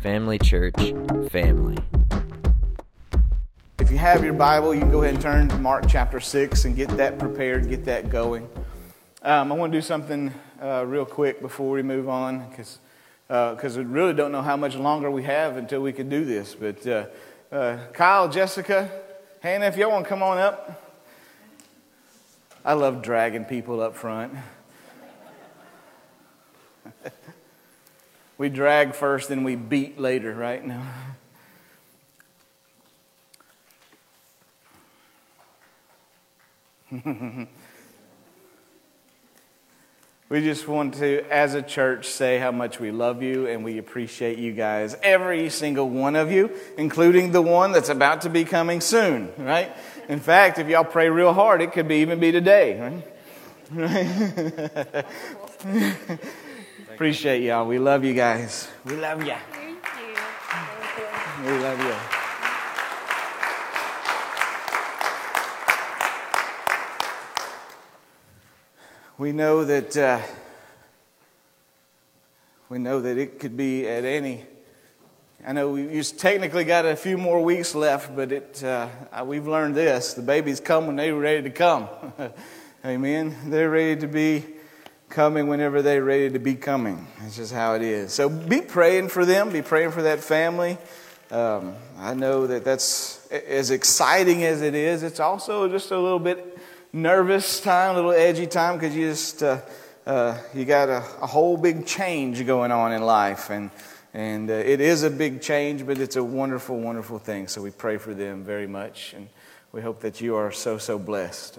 Family Church family. If you have your Bible, you can go ahead and turn to Mark chapter 6 and get that prepared, get that going. Um, I want to do something uh, real quick before we move on because because uh, we really don't know how much longer we have until we can do this. But uh, uh Kyle, Jessica, Hannah, if y'all want to come on up. I love dragging people up front. we drag first, then we beat later, right? now. we just want to, as a church, say how much we love you and we appreciate you guys, every single one of you, including the one that's about to be coming soon, right? In fact, if y'all pray real hard, it could be even be today, right? Appreciate y'all. We love you guys. We love you. Thank you. We love you. We know that uh, we know that it could be at any. I know we technically got a few more weeks left, but it uh, we've learned this: the babies come when they're ready to come. Amen. They're ready to be coming whenever they're ready to be coming. That's just how it is. So be praying for them, be praying for that family. Um, I know that that's as exciting as it is. It's also just a little bit nervous time, a little edgy time because you just uh, uh, you got a, a, whole big change going on in life, and and uh, it is a big change, but it's a wonderful, wonderful thing. So we pray for them very much, and we hope that you are so so blessed.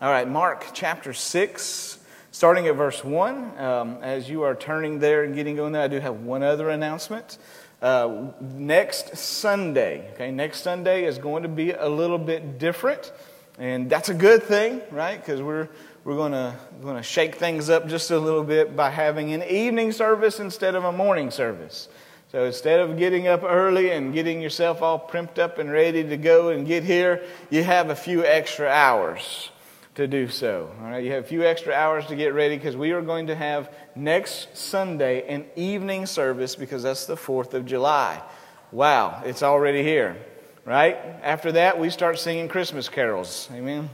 All right, Mark chapter six. Starting at verse 1, um, as you are turning there and getting going there, I do have one other announcement. Uh, next Sunday, okay, next Sunday is going to be a little bit different, and that's a good thing, right? Because we're we're going to going to shake things up just a little bit by having an evening service instead of a morning service. So instead of getting up early and getting yourself all primped up and ready to go and get here, you have a few extra hours to do so. All right, you have a few extra hours to get ready because we are going to have next Sunday an evening service because that's the 4th of July. Wow, it's already here, right? After that, we start singing Christmas carols. Amen.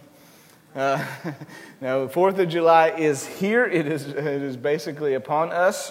Uh, now, the 4th of July is here, it is, it is basically upon us.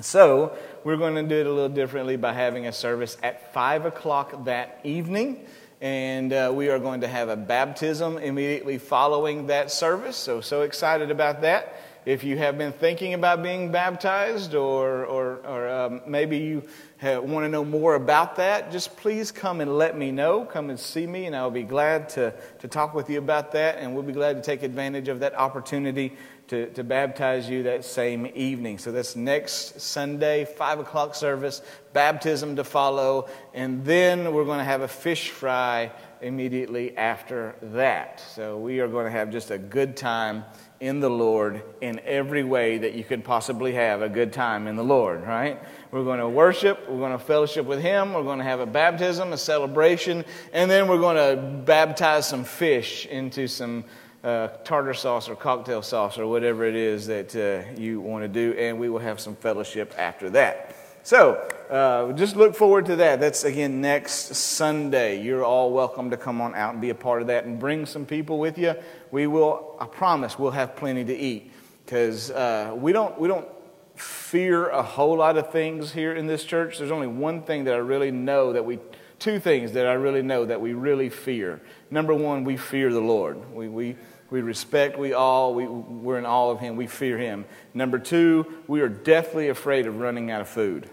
So, we're going to do it a little differently by having a service at 5 o'clock that evening and uh, we are going to have a baptism immediately following that service. So, so excited about that. If you have been thinking about being baptized, or, or, or um, maybe you want to know more about that, just please come and let me know. Come and see me, and I'll be glad to, to talk with you about that, and we'll be glad to take advantage of that opportunity to, to baptize you that same evening. So that's next Sunday, 5 o'clock service, baptism to follow, and then we're going to have a fish fry immediately after that. So we are going to have just a good time in the Lord in every way that you could possibly have a good time in the Lord, right? We're going to worship, we're going to fellowship with Him, we're going to have a baptism, a celebration, and then we're going to baptize some fish into some uh, tartar sauce or cocktail sauce or whatever it is that uh, you want to do, and we will have some fellowship after that. So, uh, just look forward to that. That's again next Sunday. You're all welcome to come on out and be a part of that and bring some people with you. We will, I promise, we'll have plenty to eat because uh, we, don't, we don't fear a whole lot of things here in this church. There's only one thing that I really know that we, two things that I really know that we really fear. Number one, we fear the Lord. We, we, we respect, we all, we, we're in awe of him, we fear him. Number two, we are deathly afraid of running out of food.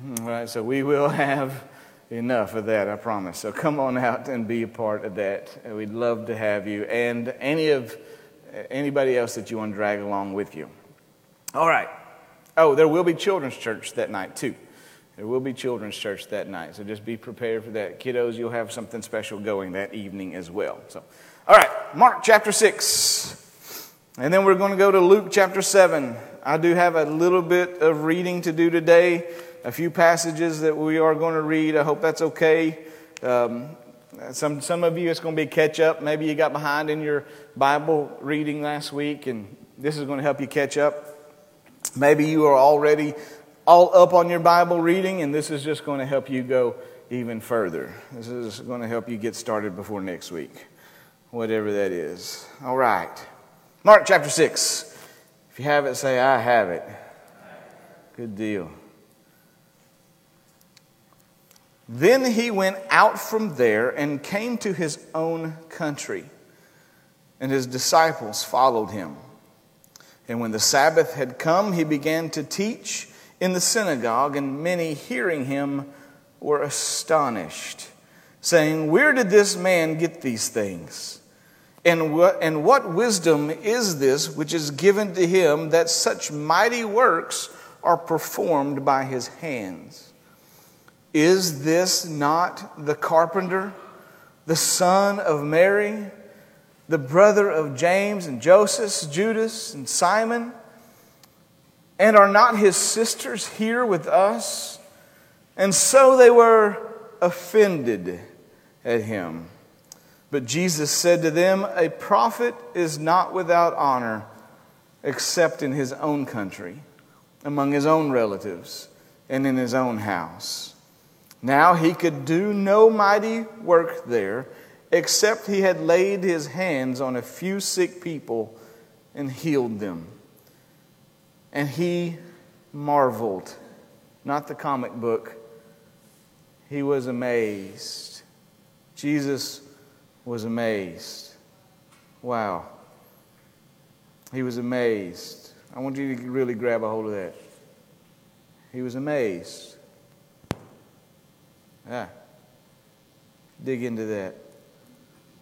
Hmm, all right, so we will have enough of that, I promise. So come on out and be a part of that. We'd love to have you and any of anybody else that you want to drag along with you. All right. Oh, there will be children's church that night too. There will be children's church that night, so just be prepared for that. Kiddos, you'll have something special going that evening as well. So, all right, Mark chapter 6. And then we're going to go to Luke chapter 7. I do have a little bit of reading to do today, a few passages that we are going to read. I hope that's okay. Um, some, some of you, it's going to be catch up. Maybe you got behind in your Bible reading last week, and this is going to help you catch up. Maybe you are already all up on your Bible reading, and this is just going to help you go even further. This is going to help you get started before next week, whatever that is. All right. Mark chapter 6. If you have it, say, I have it. Good deal. Then he went out from there and came to his own country, and his disciples followed him. And when the Sabbath had come, he began to teach in the synagogue, and many hearing him were astonished, saying, Where did this man get these things? And what, and what wisdom is this which is given to him that such mighty works are performed by his hands? Is this not the carpenter, the son of Mary, the brother of James and Joseph, Judas and Simon? And are not his sisters here with us? And so they were offended at him. But Jesus said to them, A prophet is not without honor except in his own country, among his own relatives, and in his own house. Now he could do no mighty work there, except he had laid his hands on a few sick people and healed them. And he marveled, not the comic book, he was amazed. Jesus was amazed. Wow. He was amazed. I want you to really grab a hold of that. He was amazed. Yeah. Dig into that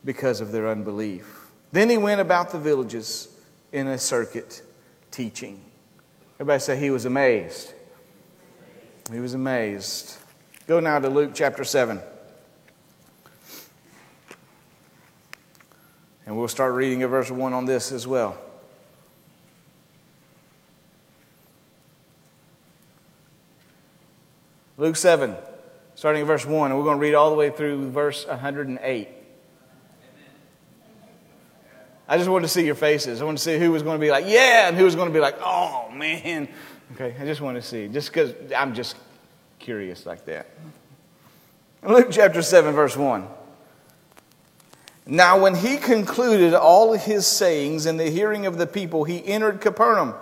because of their unbelief. Then he went about the villages in a circuit teaching. Everybody say he was amazed. He was amazed. Go now to Luke chapter 7. And we'll start reading at verse 1 on this as well. Luke 7, starting at verse 1, and we're going to read all the way through verse 108. I just wanted to see your faces. I wanted to see who was going to be like, yeah, and who was going to be like, oh, man. Okay, I just want to see, just because I'm just curious like that. Luke chapter 7, verse 1. Now, when he concluded all his sayings in the hearing of the people, he entered Capernaum.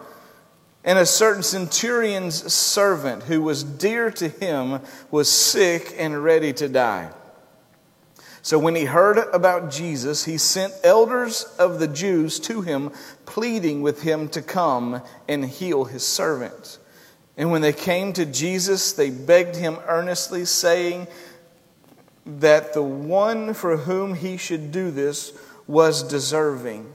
And a certain centurion's servant, who was dear to him, was sick and ready to die. So when he heard about Jesus, he sent elders of the Jews to him, pleading with him to come and heal his servant. And when they came to Jesus, they begged him earnestly, saying that the one for whom he should do this was deserving.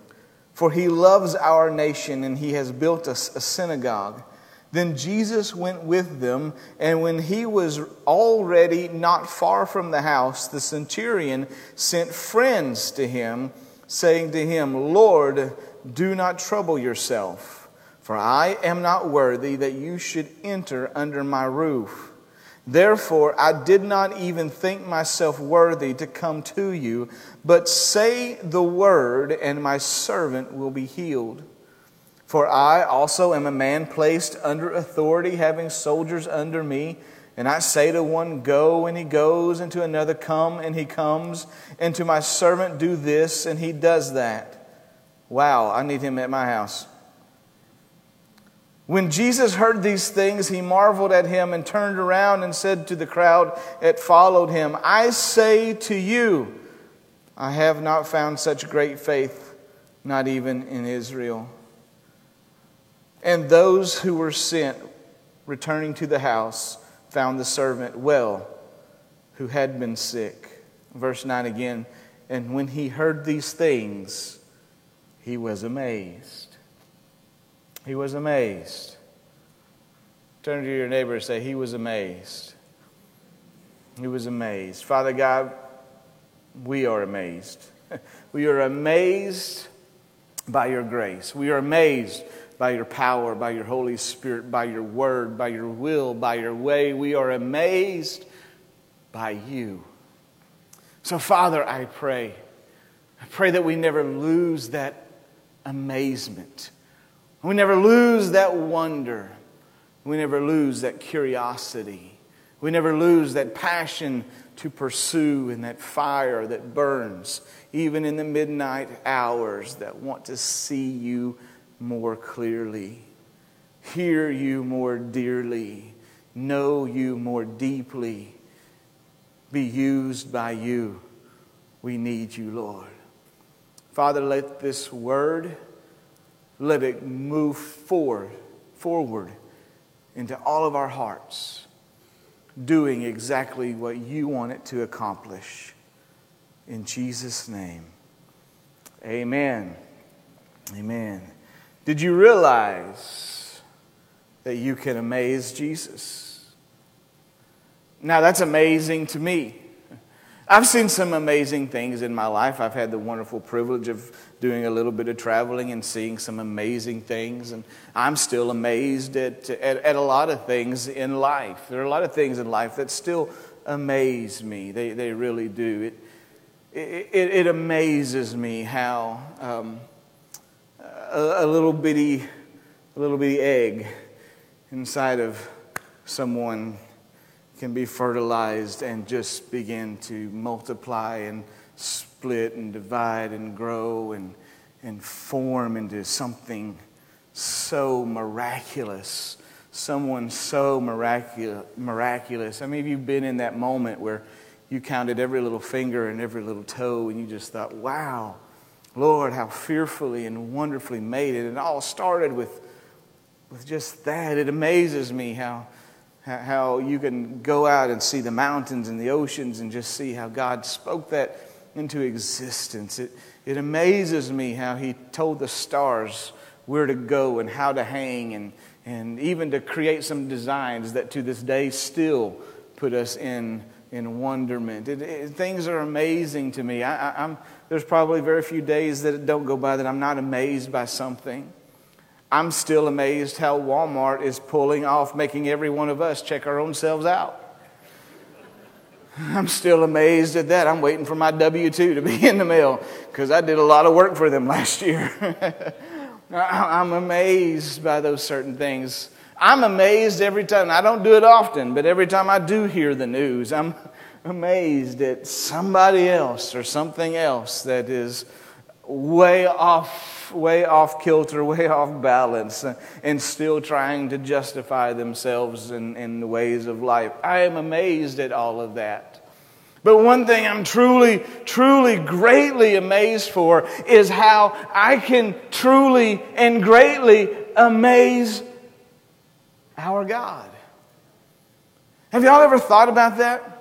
For he loves our nation and he has built us a synagogue. Then Jesus went with them, and when he was already not far from the house, the centurion sent friends to him, saying to him, Lord, do not trouble yourself, for I am not worthy that you should enter under my roof. Therefore, I did not even think myself worthy to come to you, but say the word, and my servant will be healed. For I also am a man placed under authority, having soldiers under me. And I say to one, Go, and he goes, and to another, Come, and he comes, and to my servant, Do this, and he does that. Wow, I need him at my house. When Jesus heard these things, he marveled at him and turned around and said to the crowd that followed him, I say to you, I have not found such great faith, not even in Israel. And those who were sent, returning to the house, found the servant well, who had been sick. Verse 9 again. And when he heard these things, he was amazed. He was amazed. Turn to your neighbor and say, He was amazed. He was amazed. Father God, we are amazed. We are amazed by your grace. We are amazed by your power, by your Holy Spirit, by your word, by your will, by your way. We are amazed by you. So, Father, I pray. I pray that we never lose that amazement. We never lose that wonder. We never lose that curiosity. We never lose that passion to pursue and that fire that burns, even in the midnight hours, that want to see you more clearly, hear you more dearly, know you more deeply, be used by you. We need you, Lord. Father, let this word, let it move forward, forward into all of our hearts, doing exactly what you want it to accomplish. In Jesus' name, amen. Amen. Did you realize that you can amaze Jesus? Now, that's amazing to me. I've seen some amazing things in my life. I've had the wonderful privilege of doing a little bit of traveling and seeing some amazing things. And I'm still amazed at, at, at, a lot of things in life. There are a lot of things in life that still amaze me. They, they really do. It, it, it amazes me how um, a, a little bitty, a little bitty egg inside of someone can be fertilized and just begin to multiply and split and divide and grow and, and form into something so miraculous. Someone so miraculous, miraculous. I mean, you've been in that moment where you counted every little finger and every little toe and you just thought, wow, Lord, how fearfully and wonderfully made it. And it all started with, with just that. It amazes me how how you can go out and see the mountains and the oceans and just see how God spoke that into existence. It, it amazes me how He told the stars where to go and how to hang, and, and even to create some designs that to this day still put us in, in wonderment. It, it, things are amazing to me. I, I, there's probably very few days that don't go by that I'm not amazed by something. I'm still amazed how Walmart is pulling off making every one of us check our own selves out. I'm still amazed at that. I'm waiting for my W 2 to be in the mail because I did a lot of work for them last year. I'm amazed by those certain things. I'm amazed every time. I don't do it often, but every time I do hear the news, I'm amazed at somebody else or something else that is way off way off kilter, way off balance, and still trying to justify themselves in, in the ways of life. I am amazed at all of that. But one thing I'm truly, truly, greatly amazed for is how I can truly and greatly amaze our God. Have y'all ever thought about that?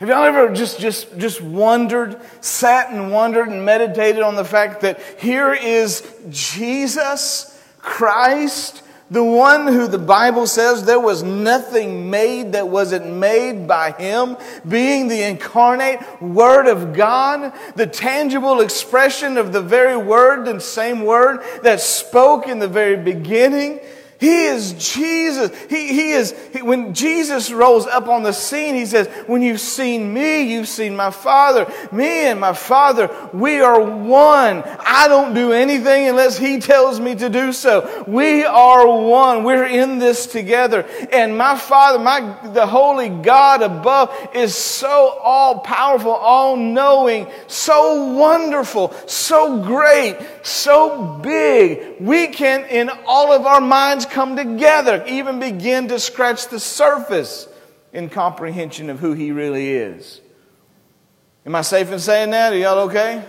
Have y'all ever just, just, just wondered, sat and wondered and meditated on the fact that here is Jesus Christ, the one who the Bible says there was nothing made that wasn't made by him, being the incarnate Word of God, the tangible expression of the very Word and same Word that spoke in the very beginning. He is Jesus. He, he is, he, when Jesus rolls up on the scene, he says, When you've seen me, you've seen my Father. Me and my Father, we are one. I don't do anything unless he tells me to do so. We are one. We're in this together. And my Father, my, the Holy God above is so all powerful, all knowing, so wonderful, so great, so big. We can, in all of our minds, come together, even begin to scratch the surface in comprehension of who He really is. Am I safe in saying that? Are y'all okay?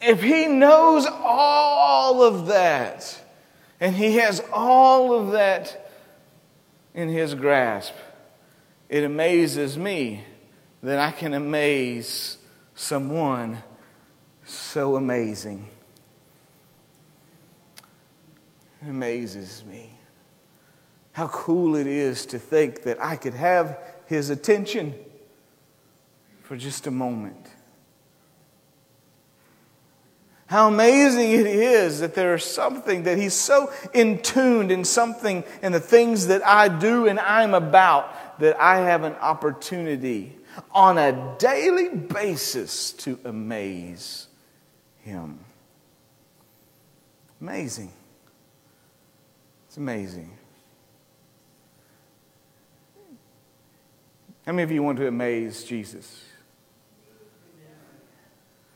If He knows all of that, and He has all of that in His grasp, it amazes me that I can amaze someone so amazing. It amazes me. How cool it is to think that I could have his attention for just a moment. How amazing it is that there is something that he's so in tuned in something in the things that I do and I'm about that I have an opportunity on a daily basis to amaze him. Amazing. It's amazing. How many of you want to amaze Jesus?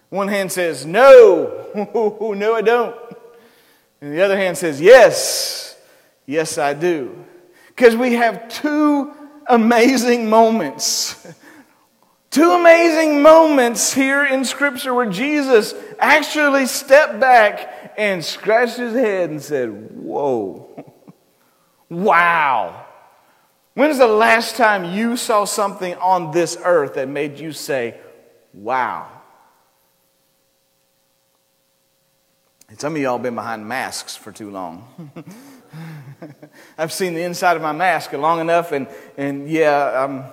One hand says, No, no, I don't. And the other hand says, Yes, yes, I do. Because we have two amazing moments. Two amazing moments here in Scripture where Jesus actually stepped back and scratched his head and said, Whoa, wow. When's the last time you saw something on this earth that made you say, Wow? And some of y'all been behind masks for too long. I've seen the inside of my mask long enough, and, and yeah, I'm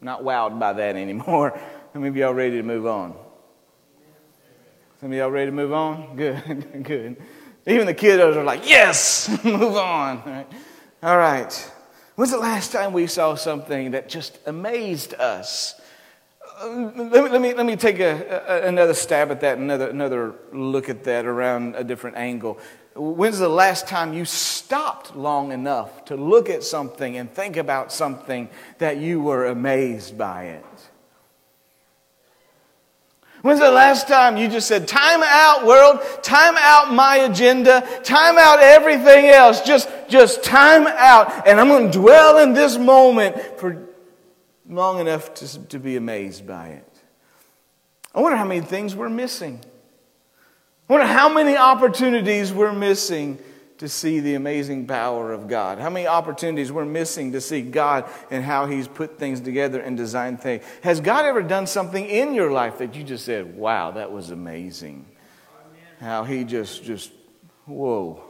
not wowed by that anymore. Many of y'all ready to move on? Some of y'all ready to move on? Good, good. Even the kiddos are like, yes, move on. All right. All right. When's the last time we saw something that just amazed us? Let me, let me, let me take a, a, another stab at that, another, another look at that around a different angle. When's the last time you stopped long enough to look at something and think about something that you were amazed by it? When's the last time you just said, Time out, world, time out my agenda, time out everything else, just, just time out, and I'm going to dwell in this moment for long enough to, to be amazed by it? I wonder how many things we're missing. I wonder how many opportunities we're missing to see the amazing power of God. How many opportunities we're missing to see God and how He's put things together and designed things. Has God ever done something in your life that you just said, wow, that was amazing? How He just, just, whoa.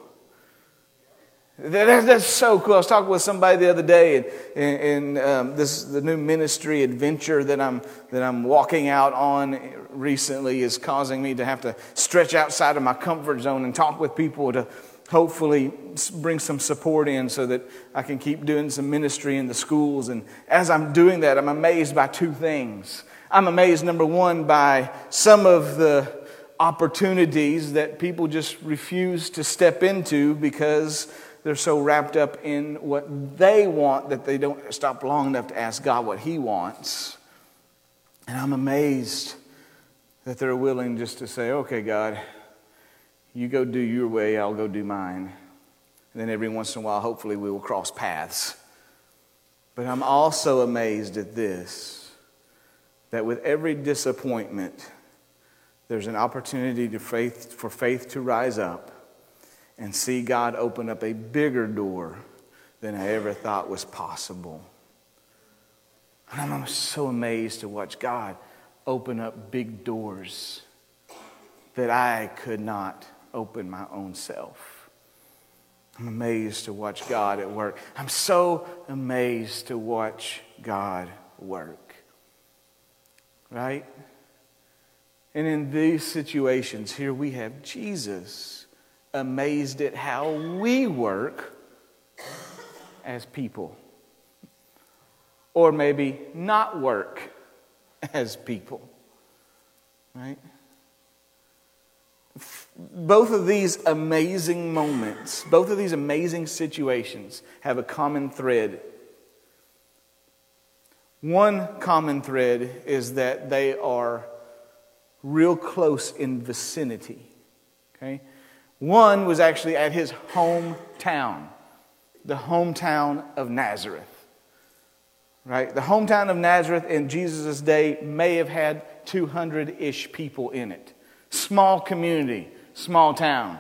That, that's so cool. I was talking with somebody the other day, and, and, and um, this the new ministry adventure that I'm that I'm walking out on recently is causing me to have to stretch outside of my comfort zone and talk with people to hopefully bring some support in so that I can keep doing some ministry in the schools. And as I'm doing that, I'm amazed by two things. I'm amazed, number one, by some of the opportunities that people just refuse to step into because they're so wrapped up in what they want that they don't stop long enough to ask God what He wants. And I'm amazed that they're willing just to say, okay, God, you go do your way, I'll go do mine. And then every once in a while, hopefully, we will cross paths. But I'm also amazed at this that with every disappointment, there's an opportunity to faith, for faith to rise up and see God open up a bigger door than I ever thought was possible. And I'm so amazed to watch God open up big doors that I could not open my own self. I'm amazed to watch God at work. I'm so amazed to watch God work. Right? And in these situations, here we have Jesus amazed at how we work as people. Or maybe not work as people. Right? Both of these amazing moments, both of these amazing situations have a common thread. One common thread is that they are real close in vicinity. Okay? One was actually at his hometown, the hometown of Nazareth. Right? The hometown of Nazareth in Jesus' day may have had 200 ish people in it. Small community, small town.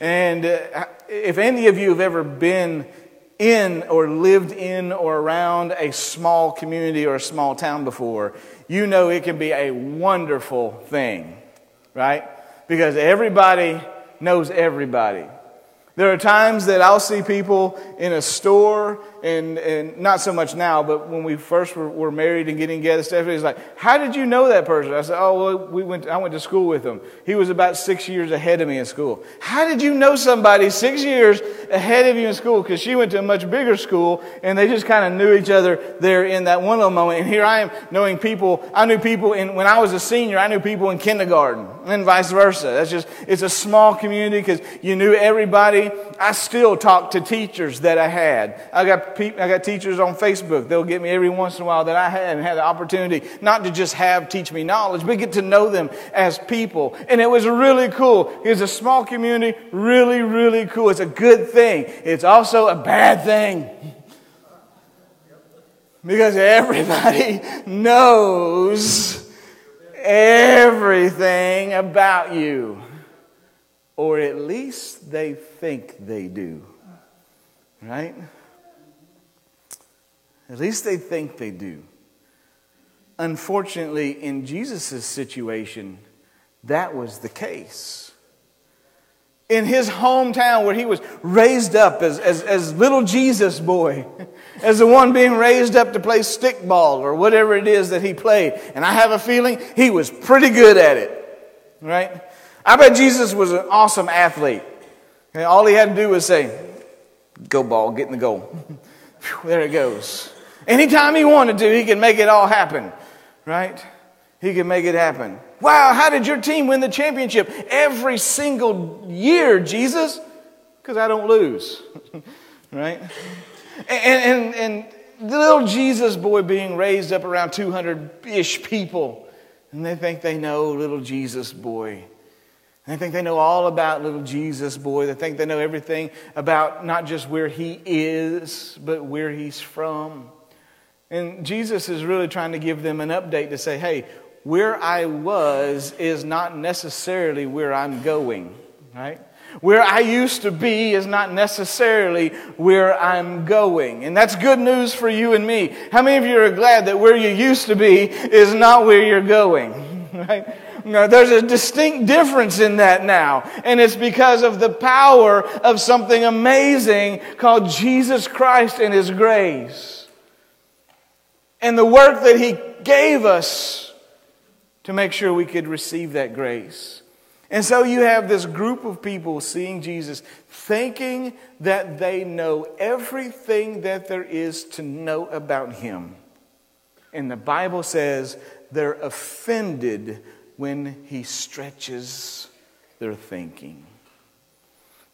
And uh, if any of you have ever been in or lived in or around a small community or a small town before, you know it can be a wonderful thing, right? Because everybody knows everybody. There are times that I'll see people in a store, and, and not so much now, but when we first were, were married and getting together, Stephanie's like, How did you know that person? I said, Oh, well, we went, I went to school with him. He was about six years ahead of me in school. How did you know somebody six years ahead of you in school? Because she went to a much bigger school, and they just kind of knew each other there in that one little moment. And here I am knowing people. I knew people in, when I was a senior, I knew people in kindergarten, and vice versa. That's just, it's a small community because you knew everybody. I still talk to teachers that I had. I got, pe- I got teachers on Facebook. They'll get me every once in a while that I hadn't had the opportunity not to just have teach me knowledge, but get to know them as people. And it was really cool. It was a small community, really, really cool. It's a good thing. It's also a bad thing. Because everybody knows everything about you. Or at least they think they do. Right? At least they think they do. Unfortunately, in Jesus' situation, that was the case. In his hometown, where he was raised up as, as, as little Jesus boy, as the one being raised up to play stickball or whatever it is that he played. And I have a feeling he was pretty good at it, right? I bet Jesus was an awesome athlete. And all he had to do was say, Go ball, get in the goal. there it goes. Anytime he wanted to, he could make it all happen, right? He could make it happen. Wow, how did your team win the championship every single year, Jesus? Because I don't lose, right? And, and, and little Jesus boy being raised up around 200 ish people, and they think they know little Jesus boy. They think they know all about little Jesus boy. They think they know everything about not just where he is, but where he's from. And Jesus is really trying to give them an update to say, hey, where I was is not necessarily where I'm going, right? Where I used to be is not necessarily where I'm going. And that's good news for you and me. How many of you are glad that where you used to be is not where you're going, right? There's a distinct difference in that now. And it's because of the power of something amazing called Jesus Christ and His grace. And the work that He gave us to make sure we could receive that grace. And so you have this group of people seeing Jesus, thinking that they know everything that there is to know about Him. And the Bible says they're offended when he stretches their thinking.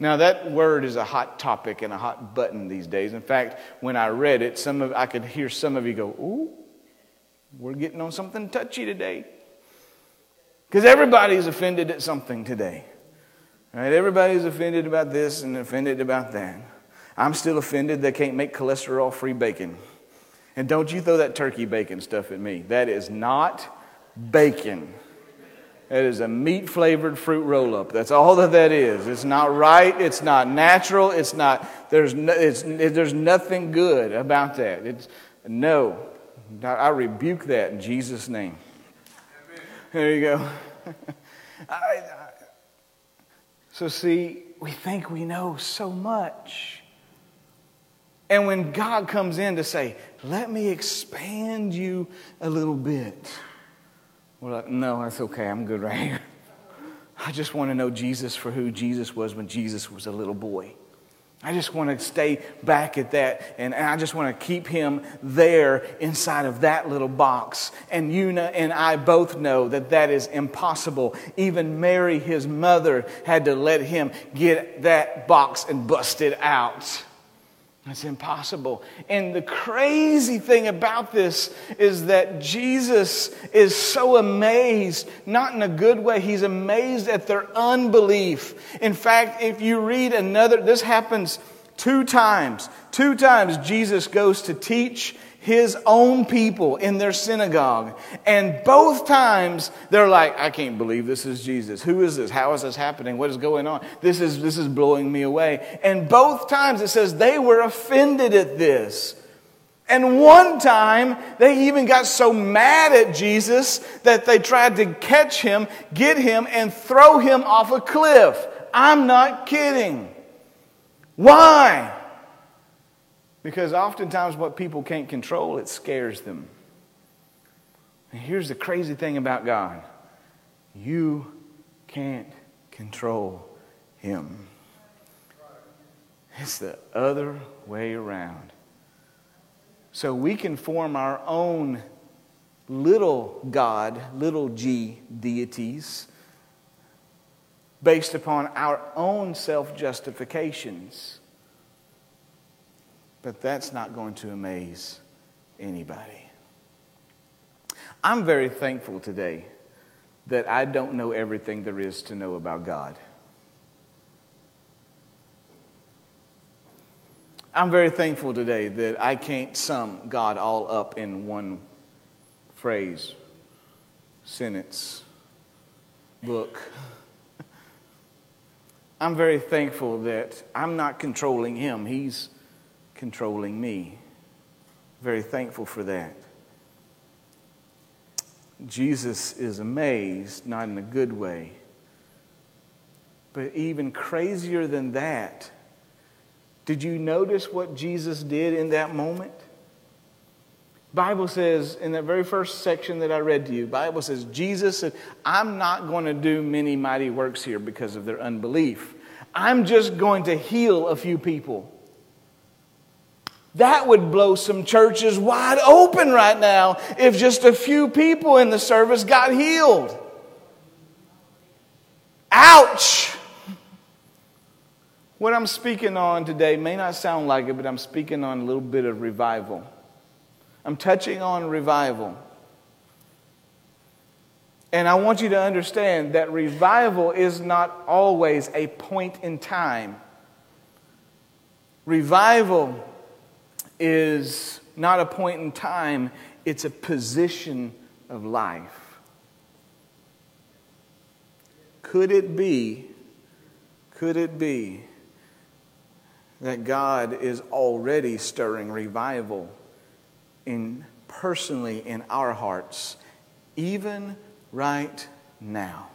Now that word is a hot topic and a hot button these days. In fact, when I read it, some of I could hear some of you go, "Ooh, we're getting on something touchy today." Because everybody's offended at something today. Right? Everybody's offended about this and offended about that. I'm still offended they can't make cholesterol free bacon. And don't you throw that turkey bacon stuff at me. That is not bacon. It is a meat flavored fruit roll up. That's all that that is. It's not right. It's not natural. It's not, there's, no, it's, there's nothing good about that. It's, no. I rebuke that in Jesus' name. There you go. I, I, so, see, we think we know so much. And when God comes in to say, let me expand you a little bit we're like, no, that's okay. I'm good right here. I just want to know Jesus for who Jesus was when Jesus was a little boy. I just want to stay back at that, and, I just want to keep him there inside of that little box. And you know, and I both know that that is impossible. Even Mary, his mother, had to let him get that box and bust it out. It's impossible. And the crazy thing about this is that Jesus is so amazed, not in a good way, he's amazed at their unbelief. In fact, if you read another, this happens two times. Two times Jesus goes to teach his own people in their synagogue. And both times they're like, I can't believe this is Jesus. Who is this? How is this happening? What is going on? This is, this is blowing me away. And both times it says they were offended at this. And one time they even got so mad at Jesus that they tried to catch him, get him, and throw him off a cliff. I'm not kidding. Why? Because oftentimes what people can't control, it scares them. And here's the crazy thing about God you can't control Him. It's the other way around. So we can form our own little God, little g deities, based upon our own self justifications. But that's not going to amaze anybody. I'm very thankful today that I don't know everything there is to know about God. I'm very thankful today that I can't sum God all up in one phrase, sentence, book. I'm very thankful that I'm not controlling Him, He's controlling me. Very thankful for that. Jesus is amazed, not in a good way. But even crazier than that, did you notice what Jesus did in that moment? Bible says in that very first section that I read to you, Bible says Jesus said, "I'm not going to do many mighty works here because of their unbelief. I'm just going to heal a few people." That would blow some churches wide open right now if just a few people in the service got healed. Ouch! What I'm speaking on today may not sound like it, but I'm speaking on a little bit of revival. I'm touching on revival. And I want you to understand that revival is not always a point in time. Revival is not a point in time, it's a position of life. Could it be, could it be that God is already stirring revival in personally in our hearts, even right now?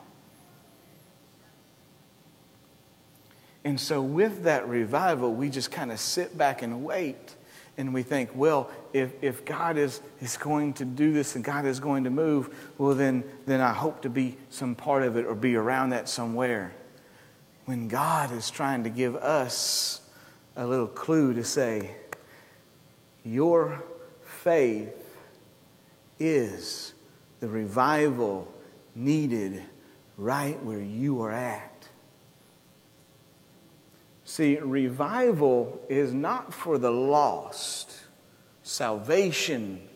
And so, with that revival, we just kind of sit back and wait and we think, well, if, if God is, is going to do this and God is going to move, well, then, then I hope to be some part of it or be around that somewhere. When God is trying to give us a little clue to say, your faith is the revival needed right where you are at. See, revival is not for the lost. Salvation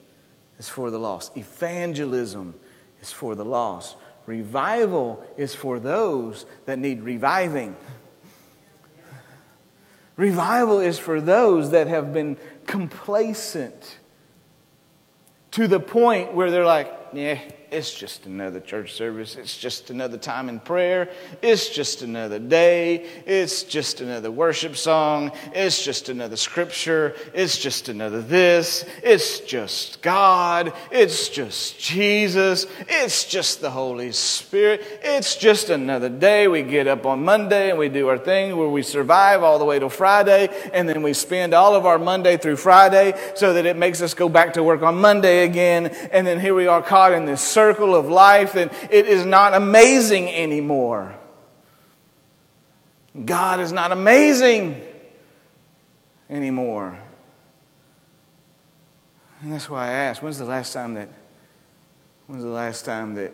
is for the lost. Evangelism is for the lost. Revival is for those that need reviving. Revival is for those that have been complacent to the point where they're like, yeah, it's just another church service. It's just another time in prayer. It's just another day. It's just another worship song. It's just another scripture. It's just another this. It's just God. It's just Jesus. It's just the Holy Spirit. It's just another day. We get up on Monday and we do our thing where we survive all the way till Friday. And then we spend all of our Monday through Friday so that it makes us go back to work on Monday again. And then here we are caught in this circle of life, and it is not amazing anymore. God is not amazing anymore. And that's why I asked, when's the last time that when's the last time that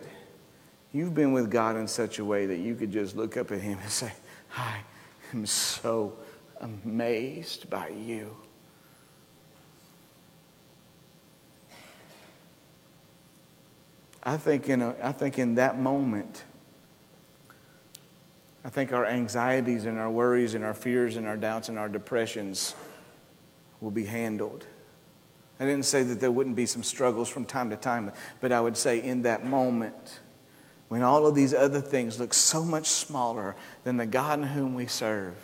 you've been with God in such a way that you could just look up at him and say, I am so amazed by you. I think in, a, I think in that moment, I think our anxieties and our worries and our fears and our doubts and our depressions will be handled. I didn't say that there wouldn't be some struggles from time to time, but I would say in that moment, when all of these other things look so much smaller than the God in whom we serve,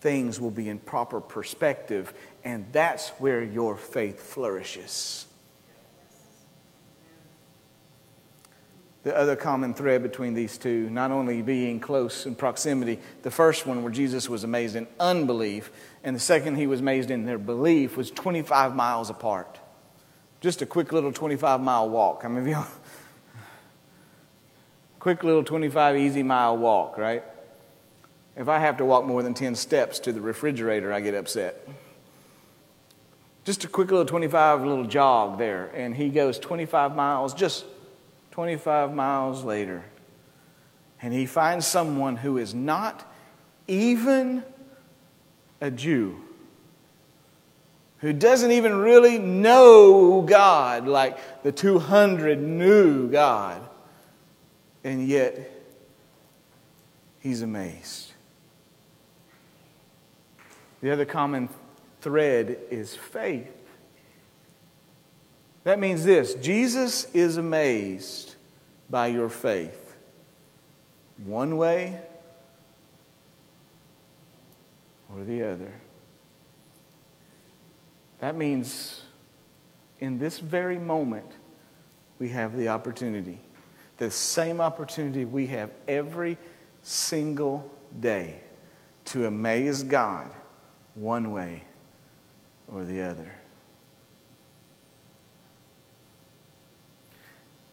things will be in proper perspective, and that's where your faith flourishes. The other common thread between these two, not only being close in proximity, the first one where Jesus was amazed in unbelief, and the second he was amazed in their belief was 25 miles apart. Just a quick little 25 mile walk. I mean, you quick little 25 easy mile walk, right? If I have to walk more than 10 steps to the refrigerator, I get upset. Just a quick little 25 little jog there, and he goes 25 miles, just 25 miles later, and he finds someone who is not even a Jew, who doesn't even really know God like the 200 knew God, and yet he's amazed. The other common thread is faith. That means this Jesus is amazed by your faith. One way or the other. That means in this very moment, we have the opportunity, the same opportunity we have every single day to amaze God one way or the other.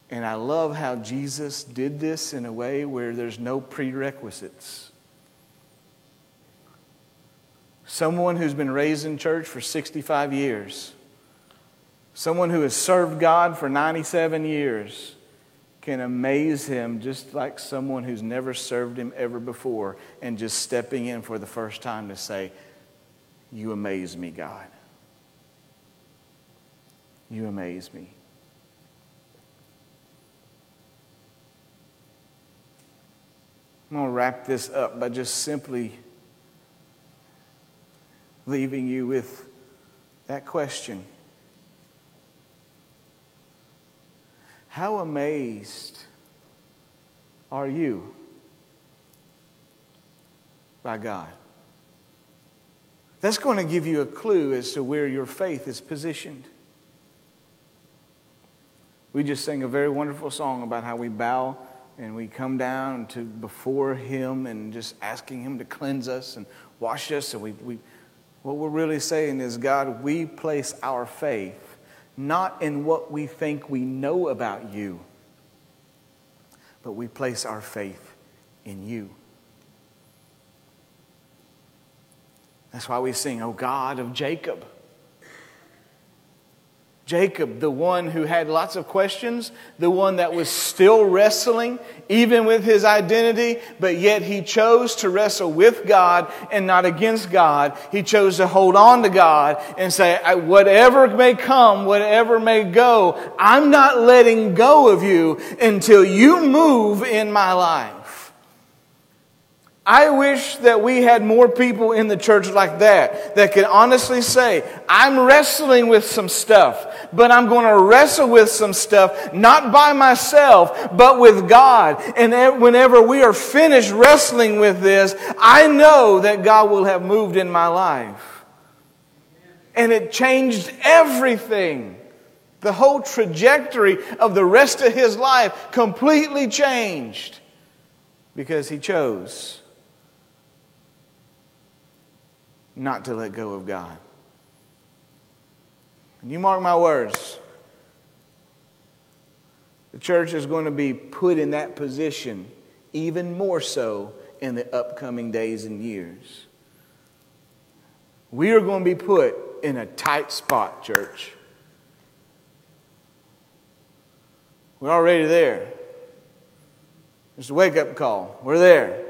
And I love how Jesus did this in a way where there's no prerequisites. Someone who's been raised in church for 65 years, someone who has served God for 97 years, can amaze him just like someone who's never served him ever before and just stepping in for the first time to say, You amaze me, God. You amaze me. I'm going to wrap this up by just simply leaving you with that question How amazed are you by God? That's going to give you a clue as to where your faith is positioned. We just sang a very wonderful song about how we bow and we come down to before Him and just asking Him to cleanse us and wash us. And we, we, what we're really saying is, God, we place our faith not in what we think we know about you, but we place our faith in you. That's why we sing, O God of Jacob. Jacob, the one who had lots of questions, the one that was still wrestling, even with his identity, but yet he chose to wrestle with God and not against God. He chose to hold on to God and say, whatever may come, whatever may go, I'm not letting go of you until you move in my life. I wish that we had more people in the church like that, that could honestly say, I'm wrestling with some stuff, but I'm going to wrestle with some stuff, not by myself, but with God. And whenever we are finished wrestling with this, I know that God will have moved in my life. And it changed everything. The whole trajectory of the rest of his life completely changed because he chose not to let go of God. And you mark my words, the church is going to be put in that position even more so in the upcoming days and years. We are going to be put in a tight spot, church. We're already there. It's a wake up call. We're there.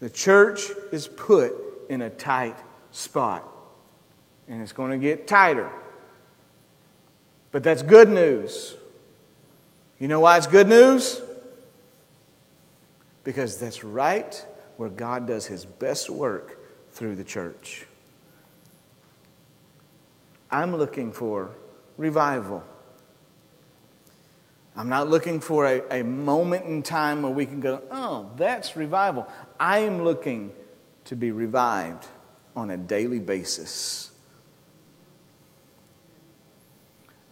The church is put in a tight spot. And it's going to get tighter. But that's good news. You know why it's good news? Because that's right where God does his best work through the church. I'm looking for revival. I'm not looking for a, a moment in time where we can go, oh, that's revival. I am looking to be revived on a daily basis.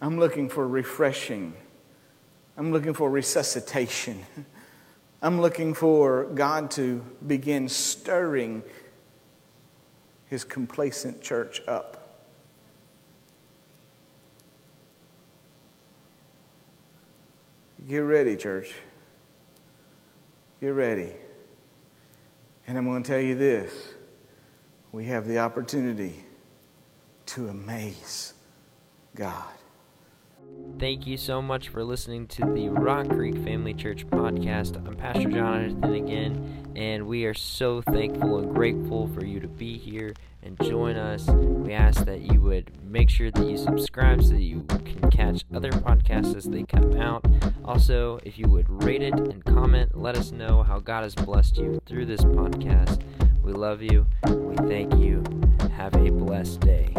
I'm looking for refreshing I'm looking for resuscitation. I'm looking for God to begin stirring his complacent church up. Get ready, church. Get ready. And I'm going to tell you this we have the opportunity to amaze God. Thank you so much for listening to the Rock Creek Family Church podcast. I'm Pastor Jonathan again, and we are so thankful and grateful for you to be here and join us. We ask that you would make sure that you subscribe so that you can catch other podcasts as they come out. Also, if you would rate it and comment, let us know how God has blessed you through this podcast. We love you. We thank you. Have a blessed day.